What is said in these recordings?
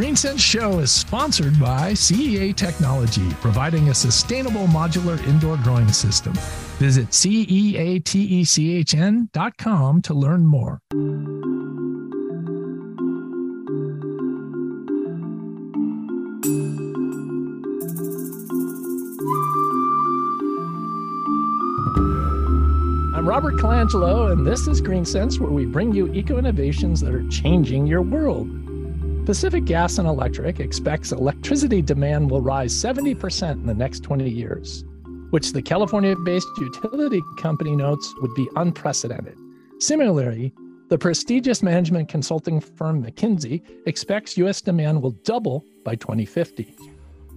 GreenSense Show is sponsored by CEA Technology, providing a sustainable modular indoor growing system. Visit ceatechn.com to learn more. I'm Robert Colangelo, and this is GreenSense, where we bring you eco innovations that are changing your world. Pacific Gas and Electric expects electricity demand will rise 70% in the next 20 years, which the California based utility company notes would be unprecedented. Similarly, the prestigious management consulting firm McKinsey expects U.S. demand will double by 2050.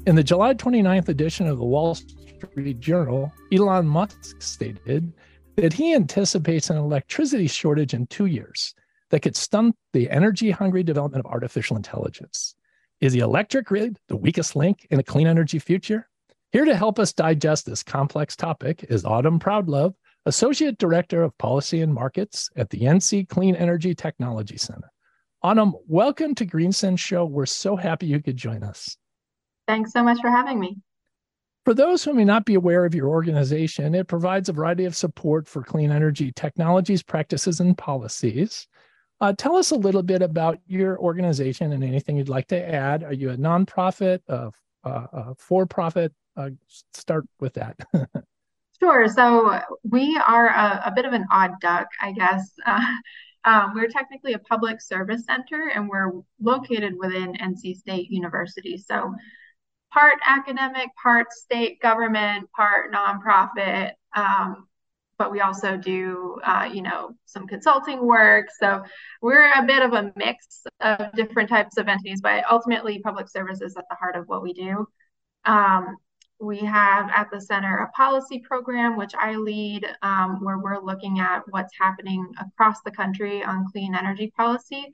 In the July 29th edition of the Wall Street Journal, Elon Musk stated that he anticipates an electricity shortage in two years that could stunt the energy hungry development of artificial intelligence. Is the electric grid the weakest link in a clean energy future? Here to help us digest this complex topic is Autumn Proudlove, Associate Director of Policy and Markets at the NC Clean Energy Technology Center. Autumn, welcome to GreenSense Show. We're so happy you could join us. Thanks so much for having me. For those who may not be aware of your organization, it provides a variety of support for clean energy technologies, practices, and policies. Uh, tell us a little bit about your organization and anything you'd like to add. Are you a nonprofit, a, a, a for profit? Uh, start with that. sure. So we are a, a, bit of an odd duck, I guess. Uh, um, we're technically a public service center and we're located within NC State University. So part academic, part state government, part nonprofit. Um, but we also do, uh, you know, some consulting work. So we're a bit of a mix of different types of entities, but ultimately, public service is at the heart of what we do. Um, we have at the center a policy program, which I lead, um, where we're looking at what's happening across the country on clean energy policy.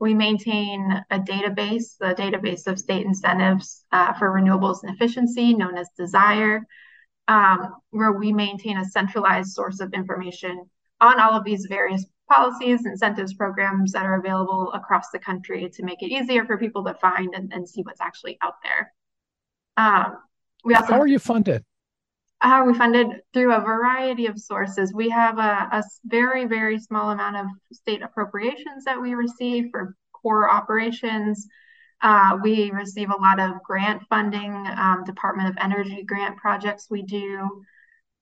We maintain a database, the database of state incentives uh, for renewables and efficiency, known as DSIRE, um, where we maintain a centralized source of information on all of these various policies, incentives, programs that are available across the country to make it easier for people to find and, and see what's actually out there. Um, we also How are you funded? How are we funded? Through a variety of sources. We have a, a very, very small amount of state appropriations that we receive for core operations. Uh, we receive a lot of grant funding, um, Department of Energy grant projects we do.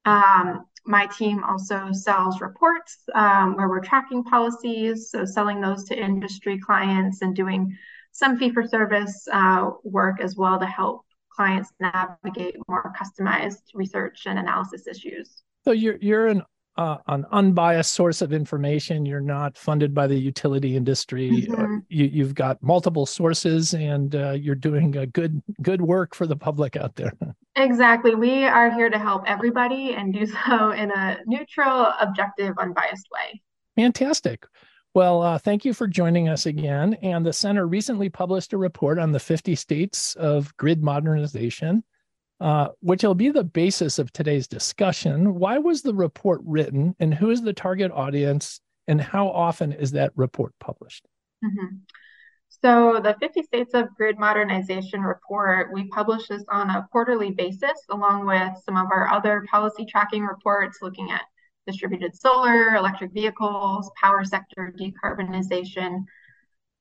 Um, my team also sells reports um, where we're tracking policies, so selling those to industry clients and doing some fee for service uh, work as well to help clients navigate more customized research and analysis issues. So you're you're an uh, an unbiased source of information. You're not funded by the utility industry. Mm-hmm. You, have got multiple sources, and uh, you're doing a good good work for the public out there. Exactly. We are here to help everybody and do so in a neutral, objective, unbiased way. Fantastic. Well, uh, thank you for joining us again. And the center recently published a report on the 50 states of grid modernization uh, which will be the basis of today's discussion. Why was the report written, and who is the target audience, and how often is that report published? Mm-hmm. So, the 50 States of Grid Modernization report, we publish this on a quarterly basis, along with some of our other policy tracking reports looking at distributed solar, electric vehicles, power sector decarbonization.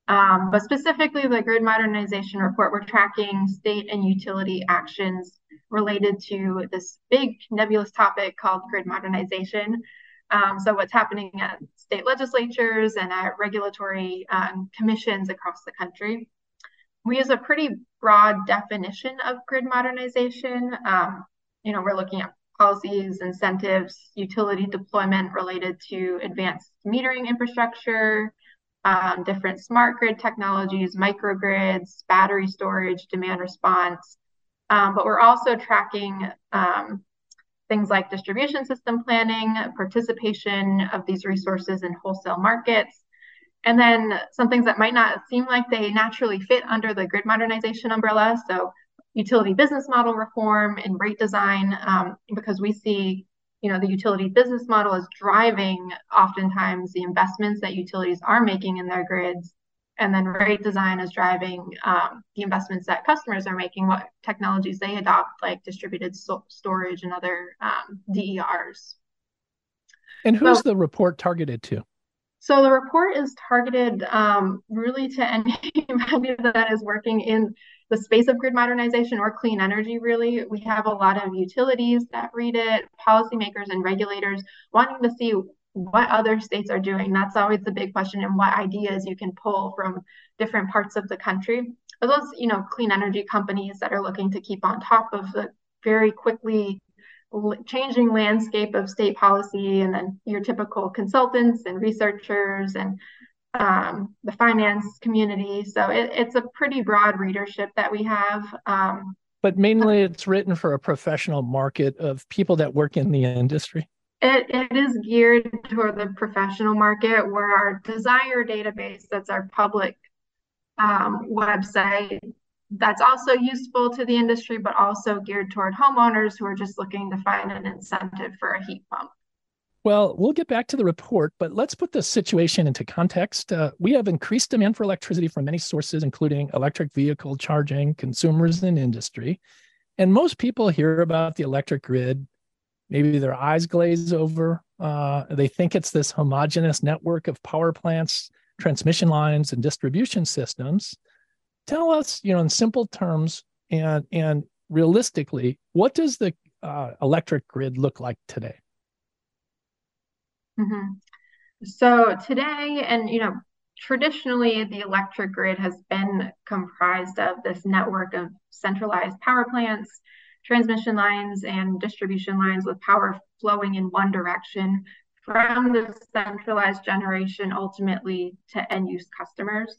Um, but specifically, the grid modernization report, we're tracking state and utility actions related to this big nebulous topic called grid modernization. Um, so, what's happening at state legislatures and at regulatory um, commissions across the country. We use a pretty broad definition of grid modernization. Um, you know, we're looking at policies, incentives, utility deployment related to advanced metering infrastructure, um, different smart grid technologies, microgrids, battery storage, demand response, um, but we're also tracking um, things like distribution system planning, participation of these resources in wholesale markets, and then some things that might not seem like they naturally fit under the grid modernization umbrella. So utility business model reform and rate design, um, because we see you know the utility business model is driving oftentimes the investments that utilities are making in their grids and then rate design is driving um, the investments that customers are making, what technologies they adopt, like distributed so storage and other um, DERs. And who's so, the report targeted to? So the report is targeted um, really to anybody that is working in the space of grid modernization or clean energy, really. We have a lot of utilities that read it, policymakers and regulators wanting to see what other states are doing. That's always the big question, and what ideas you can pull from different parts of the country. As well as, you know, clean energy companies that are looking to keep on top of the very quickly changing landscape of state policy, and then your typical consultants and researchers and um, the finance community. So it, it's a pretty broad readership that we have. Um, but mainly it's written for a professional market of people that work in the industry. It, it is geared toward the professional market where our DSIRE database, that's our public um, website, that's also useful to the industry, but also geared toward homeowners who are just looking to find an incentive for a heat pump. Well, we'll get back to the report, but let's put the situation into context. Uh, we have increased demand for electricity from many sources, including electric vehicle charging, consumers, and industry. And most people hear about the electric grid. Maybe their eyes glaze over. Uh, they think it's this homogeneous network of power plants, transmission lines, and distribution systems. Tell us, you know, in simple terms and and realistically, what does the uh, electric grid look like today? Mm-hmm. So today, and you know, traditionally the electric grid has been comprised of this network of centralized power plants, transmission lines, and distribution lines with power flowing in one direction from the centralized generation ultimately to end use customers.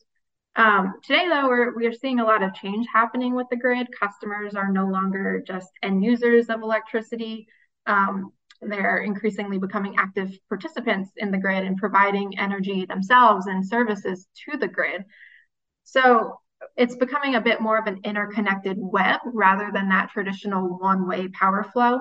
Um, today, though, we're, we are seeing a lot of change happening with the grid. Customers are no longer just end users of electricity. Um, they're increasingly becoming active participants in the grid and providing energy themselves and services to the grid. So it's becoming a bit more of an interconnected web rather than that traditional one way power flow.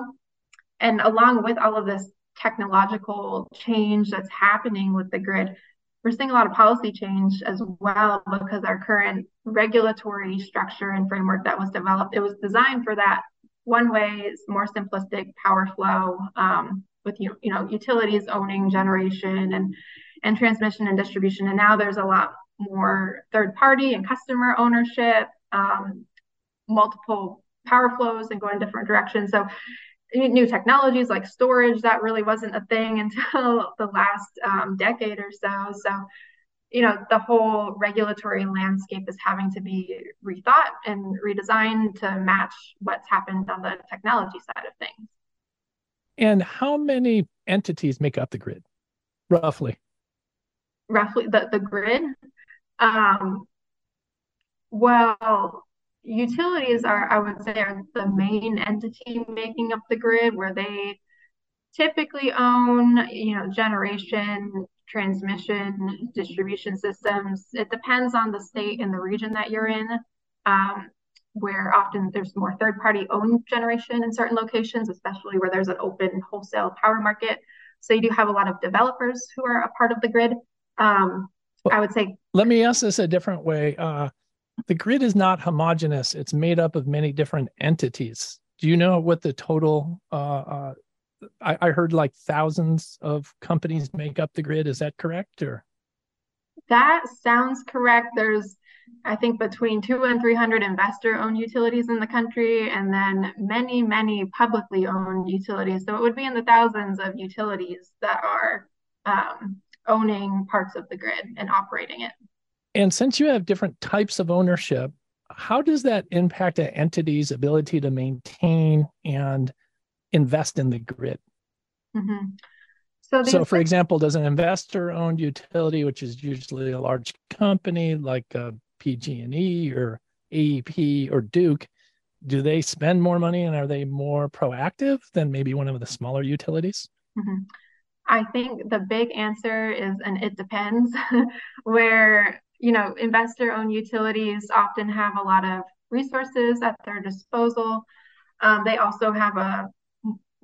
And along with all of this technological change that's happening with the grid, we're seeing a lot of policy change as well because our current regulatory structure and framework that was developed, it was designed for that one way is more simplistic power flow um, with you, know utilities owning generation and and transmission and distribution. And now there's a lot more third party and customer ownership, um, multiple power flows and going different directions. So new technologies like storage that really wasn't a thing until the last um, decade or so. So you know the whole regulatory landscape is having to be rethought and redesigned to match what's happened on the technology side of things. And how many entities make up the grid roughly? Roughly the, the grid? Um, well utilities are i would say are the main entity making up the grid where they typically own you know generation transmission distribution systems. It depends on the state and the region that you're in, um, where often there's more third party owned generation in certain locations, especially where there's an open wholesale power market. So you do have a lot of developers who are a part of the grid. Um, well, I would say. Let me ask this a different way. Uh, the grid is not homogenous, it's made up of many different entities. Do you know what the total uh, uh, I, I heard like thousands of companies make up the grid. Is that correct? Or that sounds correct. There's I think between two and 300 investor owned utilities in the country, and then many, many publicly owned utilities. So it would be in the thousands of utilities that are um, owning parts of the grid and operating it. And since you have different types of ownership, how does that impact an entity's ability to maintain and invest in the grid. Mm-hmm. So, so for example, does an investor owned utility, which is usually a large company like uh, PG&E or AEP or Duke, do they spend more money and are they more proactive than maybe one of the smaller utilities? Mm-hmm. I think the big answer is and it depends, where you know investor owned utilities often have a lot of resources at their disposal. Um, they also have a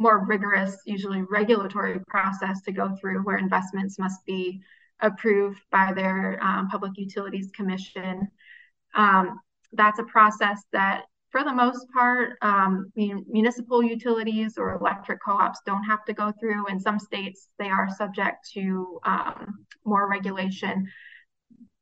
more rigorous, usually regulatory process to go through where investments must be approved by their um, Public Utilities Commission. Um, that's a process that, for the most part, um, municipal utilities or electric co-ops don't have to go through. In some states, they are subject to um, more regulation.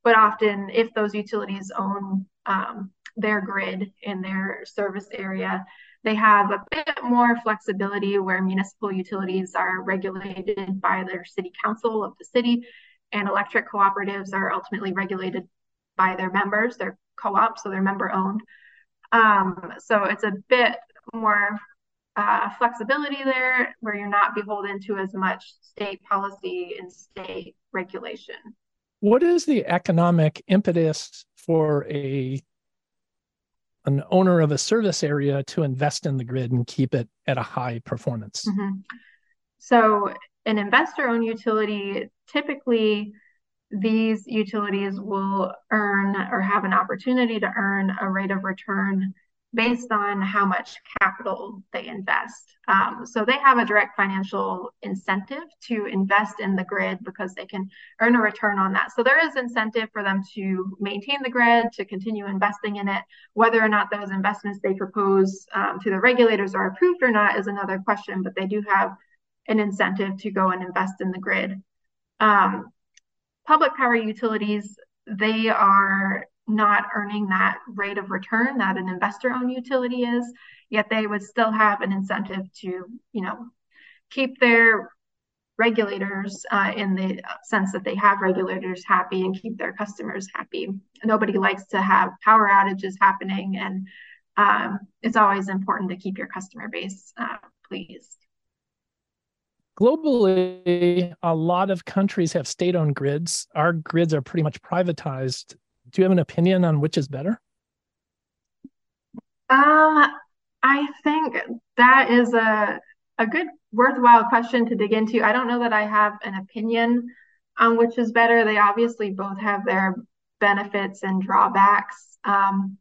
But often, if those utilities own um, their grid in their service area, they have a bit more flexibility where municipal utilities are regulated by their city council of the city, and electric cooperatives are ultimately regulated by their members, their co-op, so they're member owned. Um, so it's a bit more uh, flexibility there where you're not beholden to as much state policy and state regulation. What is the economic impetus for a an owner of a service area to invest in the grid and keep it at a high performance? Mm-hmm. So, an investor owned utility typically these utilities will earn or have an opportunity to earn a rate of return based on how much capital they invest. Um, so they have a direct financial incentive to invest in the grid because they can earn a return on that. So there is incentive for them to maintain the grid, to continue investing in it. Whether or not those investments they propose um, to the regulators are approved or not is another question, but they do have an incentive to go and invest in the grid. Um, public power utilities, they are not earning that rate of return that an investor owned utility is, yet they would still have an incentive to, you know, keep their regulators uh, in the sense that they have regulators happy and keep their customers happy. Nobody likes to have power outages happening, and um, it's always important to keep your customer base uh, pleased. Globally, a lot of countries have state owned grids. Our grids are pretty much privatized do you have an opinion on which is better? Um, I think that is a a good worthwhile question to dig into. I don't know that I have an opinion on which is better. They obviously both have their benefits and drawbacks. Um,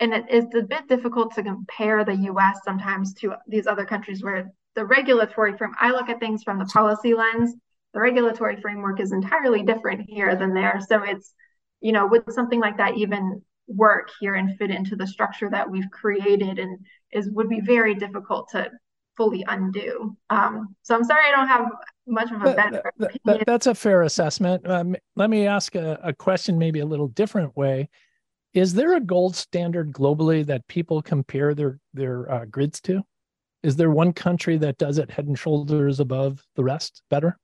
and it is a bit difficult to compare the US sometimes to these other countries where the regulatory frame, I look at things from the policy lens, the regulatory framework is entirely different here than there. So it's you know, would something like that even work here and fit into the structure that we've created and is would be very difficult to fully undo. Um, so I'm sorry I don't have much of a better that, that, that's a fair assessment. Um, let me ask a, a question maybe a little different way. Is there a gold standard globally that people compare their their uh, grids to? Is there one country that does it head and shoulders above the rest better?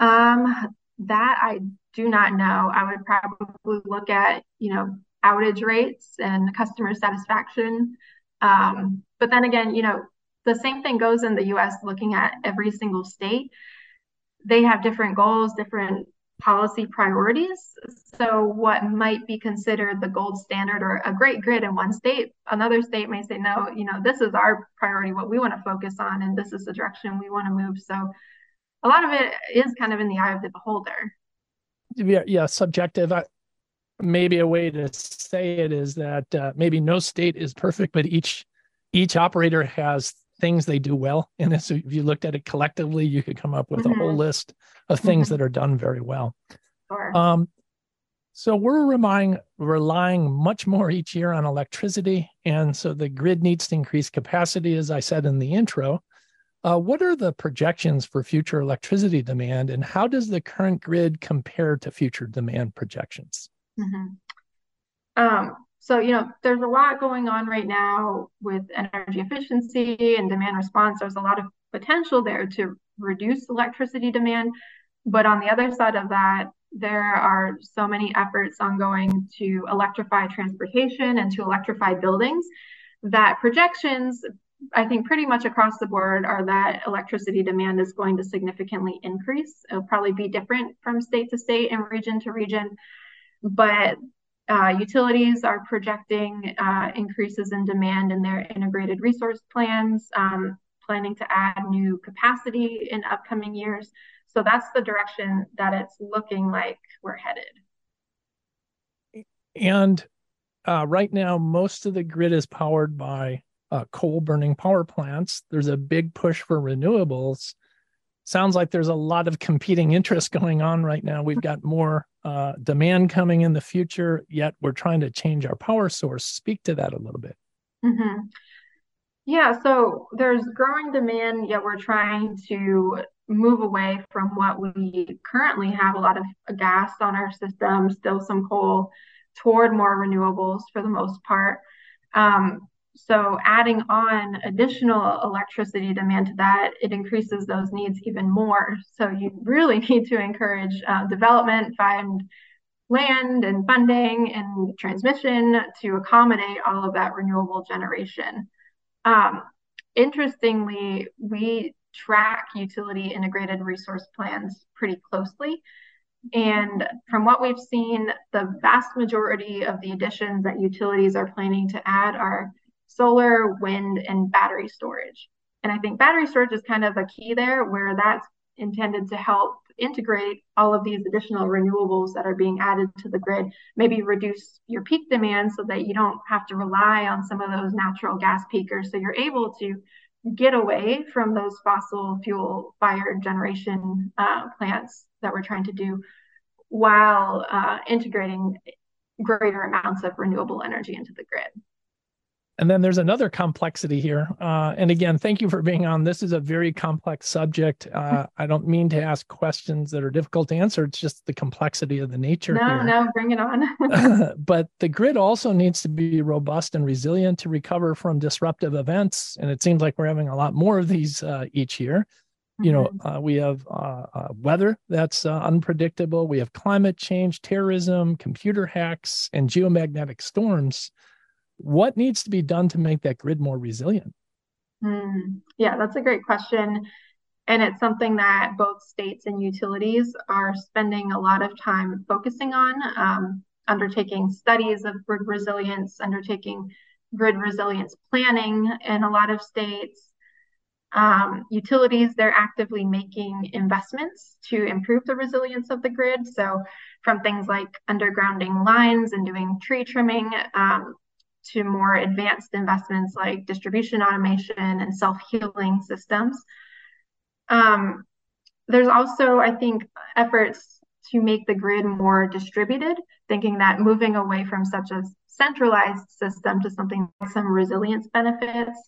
Um, that I do not know. I would probably look at, you know, outage rates and customer satisfaction. Um, but then again, you know, the same thing goes in the US looking at every single state. They have different goals, different policy priorities. So, what might be considered the gold standard or a great grid in one state, another state may say, no, you know, this is our priority, what we want to focus on, and this is the direction we want to move. So, a lot of it is kind of in the eye of the beholder. Yeah, yeah subjective. I, maybe a way to say it is that uh, maybe no state is perfect, but each each operator has things they do well. And so if you looked at it collectively, you could come up with mm-hmm. a whole list of things mm-hmm. that are done very well. Sure. Um, so we're relying relying much more each year on electricity, and so the grid needs to increase capacity, as I said in the intro. Uh, what are the projections for future electricity demand, and how does the current grid compare to future demand projections? Mm-hmm. Um, so, you know, there's a lot going on right now with energy efficiency and demand response. There's a lot of potential there to reduce electricity demand. But on the other side of that, there are so many efforts ongoing to electrify transportation and to electrify buildings that projections I think pretty much across the board are that electricity demand is going to significantly increase. It'll probably be different from state to state and region to region, but uh, utilities are projecting uh, increases in demand in their integrated resource plans, um, planning to add new capacity in upcoming years. So that's the direction that it's looking like we're headed. And uh, right now, most of the grid is powered by uh, coal burning power plants. There's a big push for renewables. sounds like there's a lot of competing interests going on right now. We've got more uh, demand coming in the future, yet we're trying to change our power source. Speak to that a little bit. Mm-hmm. Yeah, so there's growing demand, yet we're trying to move away from what we currently have a lot of gas on our system, still some coal, toward more renewables for the most part. Um, so adding on additional electricity demand to that, it increases those needs even more. So you really need to encourage uh, development, find land and funding and transmission to accommodate all of that renewable generation. Um, interestingly, we track utility integrated resource plans pretty closely. And from what we've seen, the vast majority of the additions that utilities are planning to add are solar, wind, and battery storage. And I think battery storage is kind of a key there where that's intended to help integrate all of these additional renewables that are being added to the grid, maybe reduce your peak demand so that you don't have to rely on some of those natural gas peakers. So you're able to get away from those fossil fuel fired generation uh, plants that we're trying to do while uh, integrating greater amounts of renewable energy into the grid. And then there's another complexity here. Uh, and again, thank you for being on. This is a very complex subject. Uh, I don't mean to ask questions that are difficult to answer. It's just the complexity of the nature. No, here. no, bring it on. but the grid also needs to be robust and resilient to recover from disruptive events. And it seems like we're having a lot more of these uh, each year. You know, mm-hmm. uh, we have uh, uh, weather that's unpredictable. We have climate change, terrorism, computer hacks, and geomagnetic storms what needs to be done to make that grid more resilient? Mm, yeah, that's a great question. And it's something that both states and utilities are spending a lot of time focusing on, um, undertaking studies of grid resilience, undertaking grid resilience planning in a lot of states. Um, utilities, they're actively making investments to improve the resilience of the grid. So, from things like undergrounding lines and doing tree trimming, um, to more advanced investments like distribution automation and self-healing systems. Um, there's also, I think, efforts to make the grid more distributed, thinking that moving away from such a centralized system to something some resilience benefits.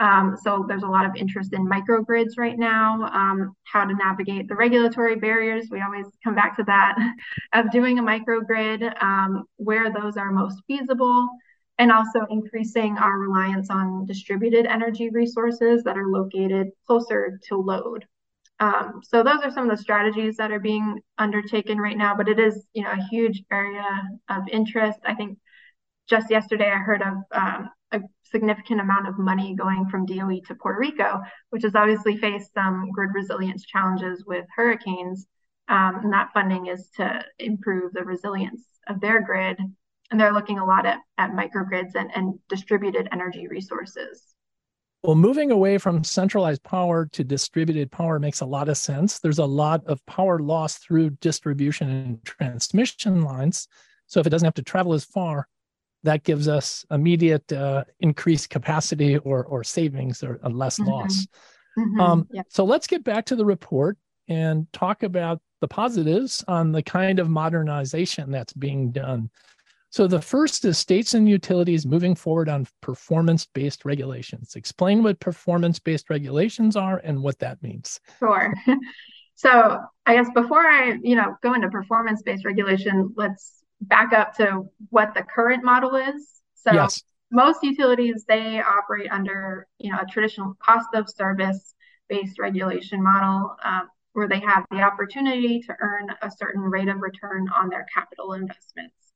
Um, so there's a lot of interest in microgrids right now, um, how to navigate the regulatory barriers. We always come back to that of doing a microgrid, um, where those are most feasible, and also increasing our reliance on distributed energy resources that are located closer to load. Um, so those are some of the strategies that are being undertaken right now, but it is, you know, a huge area of interest. I think just yesterday I heard of um, a significant amount of money going from DOE to Puerto Rico, which has obviously faced some grid resilience challenges with hurricanes. Um, and that funding is to improve the resilience of their grid and they're looking a lot at, at microgrids and, and distributed energy resources. Well, moving away from centralized power to distributed power makes a lot of sense. There's a lot of power loss through distribution and transmission lines. So if it doesn't have to travel as far, that gives us immediate uh, increased capacity or, or savings or less mm-hmm. loss. Mm-hmm. Um, yeah. So let's get back to the report and talk about the positives on the kind of modernization that's being done. So the first is states and utilities moving forward on performance-based regulations. Explain what performance-based regulations are and what that means. Sure. So I guess before I, you know, go into performance-based regulation, let's back up to what the current model is. So yes. most utilities they operate under, you know, a traditional cost of service based regulation model um, where they have the opportunity to earn a certain rate of return on their capital investments.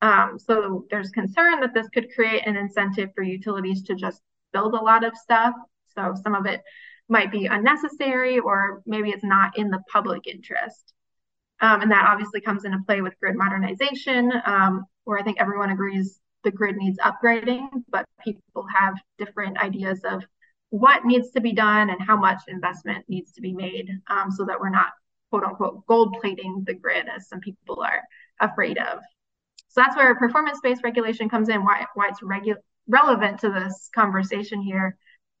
Um, so there's concern that this could create an incentive for utilities to just build a lot of stuff. So some of it might be unnecessary or maybe it's not in the public interest. Um, and that obviously comes into play with grid modernization, um, where I think everyone agrees the grid needs upgrading, but people have different ideas of what needs to be done and how much investment needs to be made um, so that we're not quote unquote gold plating the grid as some people are afraid of. So that's where performance-based regulation comes in, why, why it's regu- relevant to this conversation here.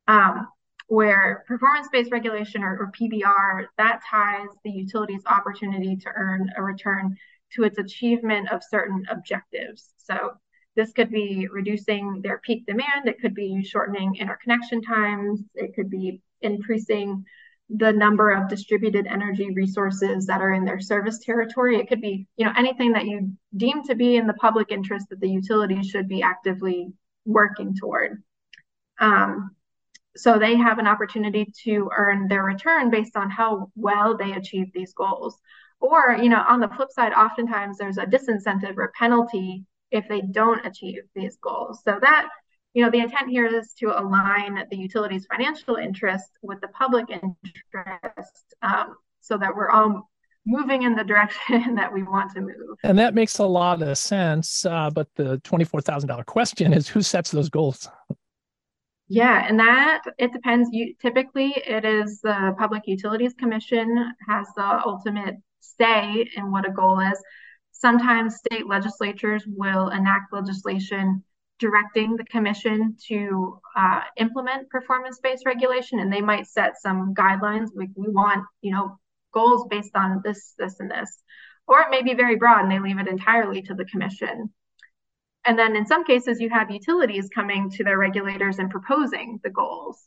Um, where performance-based regulation or, or PBR, that ties the utility's opportunity to earn a return to its achievement of certain objectives. So this could be reducing their peak demand, it could be shortening interconnection times, it could be increasing the number of distributed energy resources that are in their service territory. It could be, you know, anything that you deem to be in the public interest that the utility should be actively working toward. Um, so they have an opportunity to earn their return based on how well they achieve these goals. Or, you know, on the flip side, oftentimes there's a disincentive or penalty if they don't achieve these goals. So that you know, the intent here is to align the utility's financial interest with the public interest um, so that we're all moving in the direction that we want to move. And that makes a lot of sense. Uh, but the $24,000 question is who sets those goals? Yeah, and that it depends. You typically it is the Public Utilities Commission has the ultimate say in what a goal is. Sometimes state legislatures will enact legislation directing the commission to uh, implement performance-based regulation and they might set some guidelines like we want you know goals based on this this and this. Or it may be very broad and they leave it entirely to the commission. And then in some cases you have utilities coming to their regulators and proposing the goals.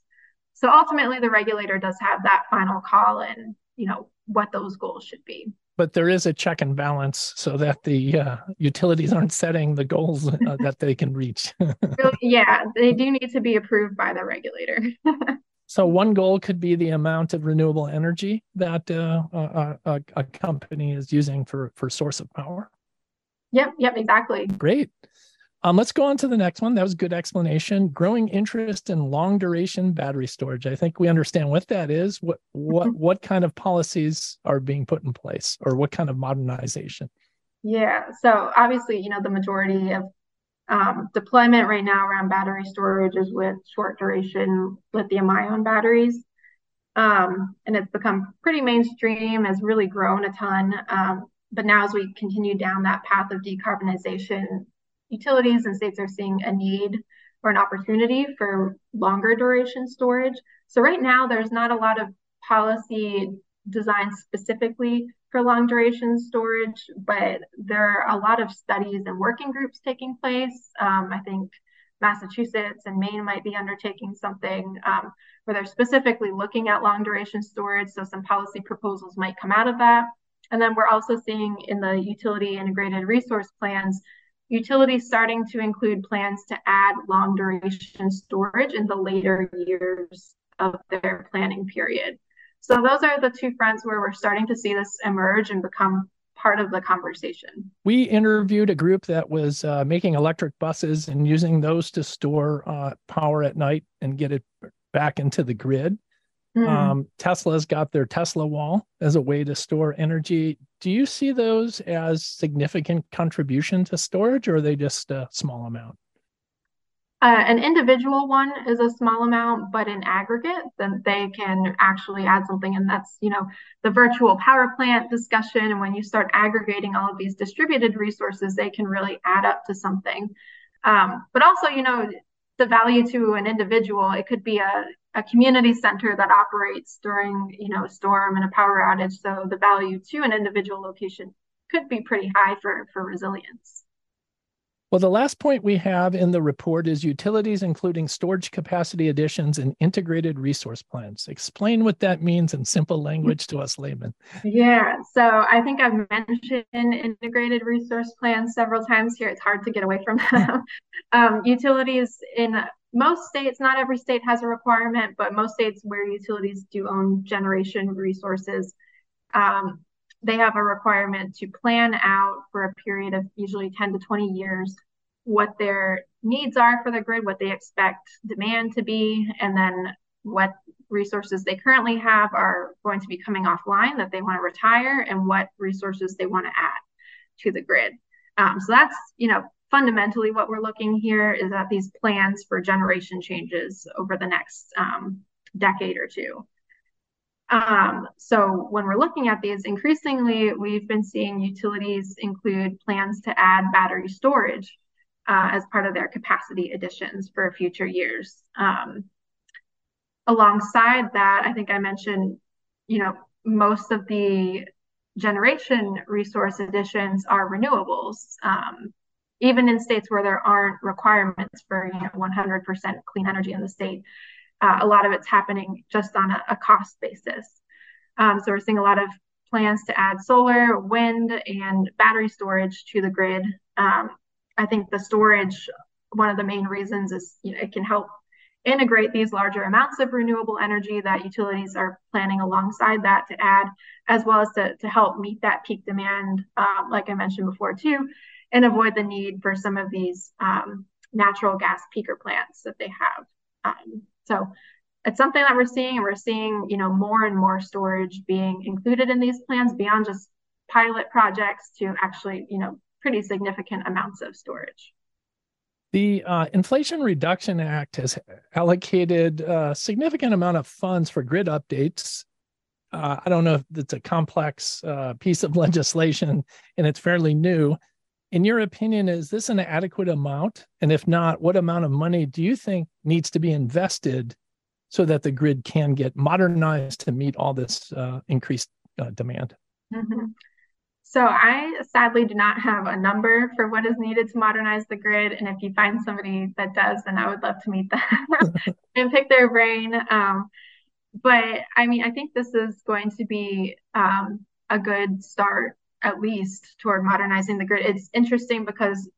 So ultimately the regulator does have that final call in you know what those goals should be but there is a check and balance so that the uh, utilities aren't setting the goals uh, that they can reach. yeah, they do need to be approved by the regulator. so one goal could be the amount of renewable energy that uh, a, a, a company is using for for source of power. Yep, yep, exactly. Great. Um, let's go on to the next one. That was good explanation. Growing interest in long duration battery storage. I think we understand what that is. What what mm-hmm. what kind of policies are being put in place, or what kind of modernization? Yeah. So obviously, you know, the majority of um, deployment right now around battery storage is with short duration lithium ion batteries. Um, and it's become pretty mainstream, has really grown a ton. Um, but now, as we continue down that path of decarbonization, utilities and states are seeing a need or an opportunity for longer duration storage. So right now, there's not a lot of policy designed specifically for long duration storage, but there are a lot of studies and working groups taking place. Um, I think Massachusetts and Maine might be undertaking something um, where they're specifically looking at long duration storage. So some policy proposals might come out of that. And then we're also seeing in the utility integrated resource plans utilities starting to include plans to add long duration storage in the later years of their planning period. So those are the two fronts where we're starting to see this emerge and become part of the conversation. We interviewed a group that was uh, making electric buses and using those to store uh, power at night and get it back into the grid. Mm. Um, Tesla's got their Tesla wall as a way to store energy. Do you see those as significant contribution to storage, or are they just a small amount? Uh, an individual one is a small amount, but in aggregate, then they can actually add something. And that's, you know, the virtual power plant discussion. And when you start aggregating all of these distributed resources, they can really add up to something. Um, but also, you know, the value to an individual, it could be a a community center that operates during you know a storm and a power outage. So the value to an individual location could be pretty high for for resilience well the last point we have in the report is utilities including storage capacity additions and integrated resource plans. Explain what that means in simple language to us laymen yeah so i think i've mentioned integrated resource plans several times here. It's hard to get away from them. Um, utilities in most states, not every state has a requirement, but most states where utilities do own generation resources, um, they have a requirement to plan out for a period of usually 10 to 20 years what their needs are for the grid, what they expect demand to be, and then what resources they currently have are going to be coming offline that they want to retire, and what resources they want to add to the grid. Um, so that's you know fundamentally what we're looking here is at these plans for generation changes over the next um, decade or two. Um, so when we're looking at these, increasingly we've been seeing utilities include plans to add battery storage uh, as part of their capacity additions for future years. Um, alongside that, I think I mentioned, you know, most of the generation resource additions are renewables. Um, even in states where there aren't requirements for you know 100% clean energy in the state, uh, a lot of it's happening just on a, a cost basis. Um, so we're seeing a lot of plans to add solar, wind, and battery storage to the grid. Um, I think the storage, one of the main reasons is you know, it can help integrate these larger amounts of renewable energy that utilities are planning alongside that to add, as well as to, to help meet that peak demand, um, like I mentioned before too, and avoid the need for some of these um, natural gas peaker plants that they have. Um, so it's something that we're seeing, and we're seeing, you know, more and more storage being included in these plans beyond just pilot projects to actually, you know, pretty significant amounts of storage. The uh, Inflation Reduction Act has allocated a significant amount of funds for grid updates. Uh, I don't know if it's a complex uh, piece of legislation and it's fairly new. In your opinion, is this an adequate amount? And if not, what amount of money do you think needs to be invested so that the grid can get modernized to meet all this uh, increased uh, demand? Mm-hmm. So I sadly do not have a number for what is needed to modernize the grid. And if you find somebody that does, then I would love to meet them and pick their brain. Um, but I mean, I think this is going to be um, a good start, at least, toward modernizing the grid. It's interesting because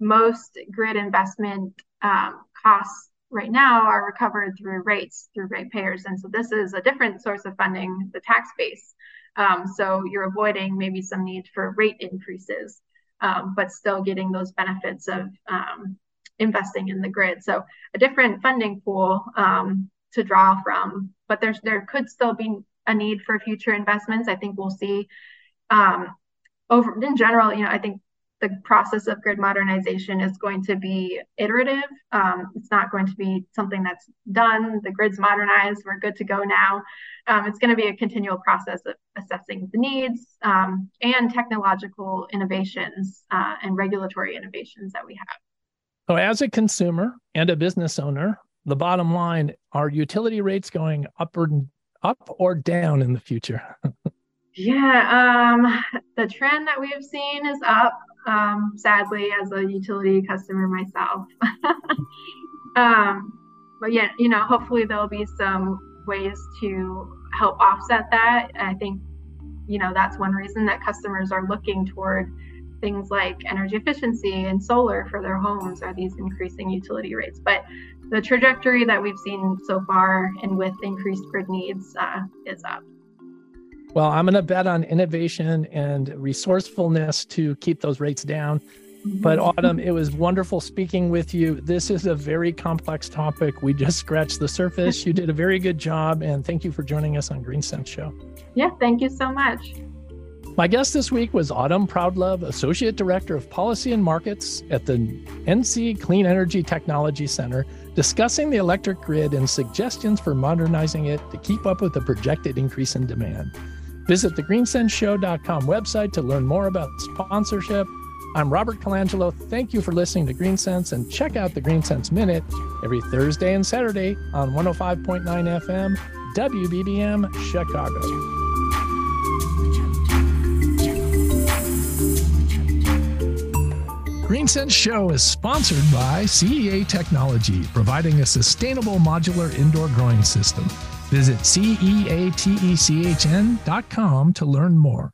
most grid investment um, costs right now are recovered through rates, through ratepayers. And so this is a different source of funding, the tax base. Um, so you're avoiding maybe some need for rate increases, um, but still getting those benefits of um, investing in the grid. So a different funding pool um, to draw from, but there's there could still be a need for future investments. I think we'll see um, over in general. You know, I think the process of grid modernization is going to be iterative. Um, it's not going to be something that's done. The grid's modernized. We're good to go now. Um, it's going to be a continual process of assessing the needs um, and technological innovations uh, and regulatory innovations that we have. So, as a consumer and a business owner, the bottom line: are utility rates going up or up or down in the future? yeah, um, the trend that we have seen is up um, sadly, as a utility customer myself. um, but yeah, you know, hopefully there'll be some ways to help offset that. I think, you know, that's one reason that customers are looking toward things like energy efficiency and solar for their homes are these increasing utility rates. But the trajectory that we've seen so far and with increased grid needs uh, is up. Well, I'm going to bet on innovation and resourcefulness to keep those rates down. But mm-hmm. Autumn, it was wonderful speaking with you. This is a very complex topic. We just scratched the surface. You did a very good job, and thank you for joining us on GreenSense Show. Yeah, thank you so much. My guest this week was Autumn Proudlove, Associate Director of Policy and Markets at the NC Clean Energy Technology Center, discussing the electric grid and suggestions for modernizing it to keep up with the projected increase in demand. Visit the greensenseshow.com website to learn more about sponsorship. I'm Robert Colangelo. Thank you for listening to GreenSense and check out the GreenSense Minute every Thursday and Saturday on 105.9 FM, WBBM, Chicago. GreenSense Show is sponsored by CEA Technology, providing a sustainable modular indoor growing system. Visit ceatechn.com to learn more.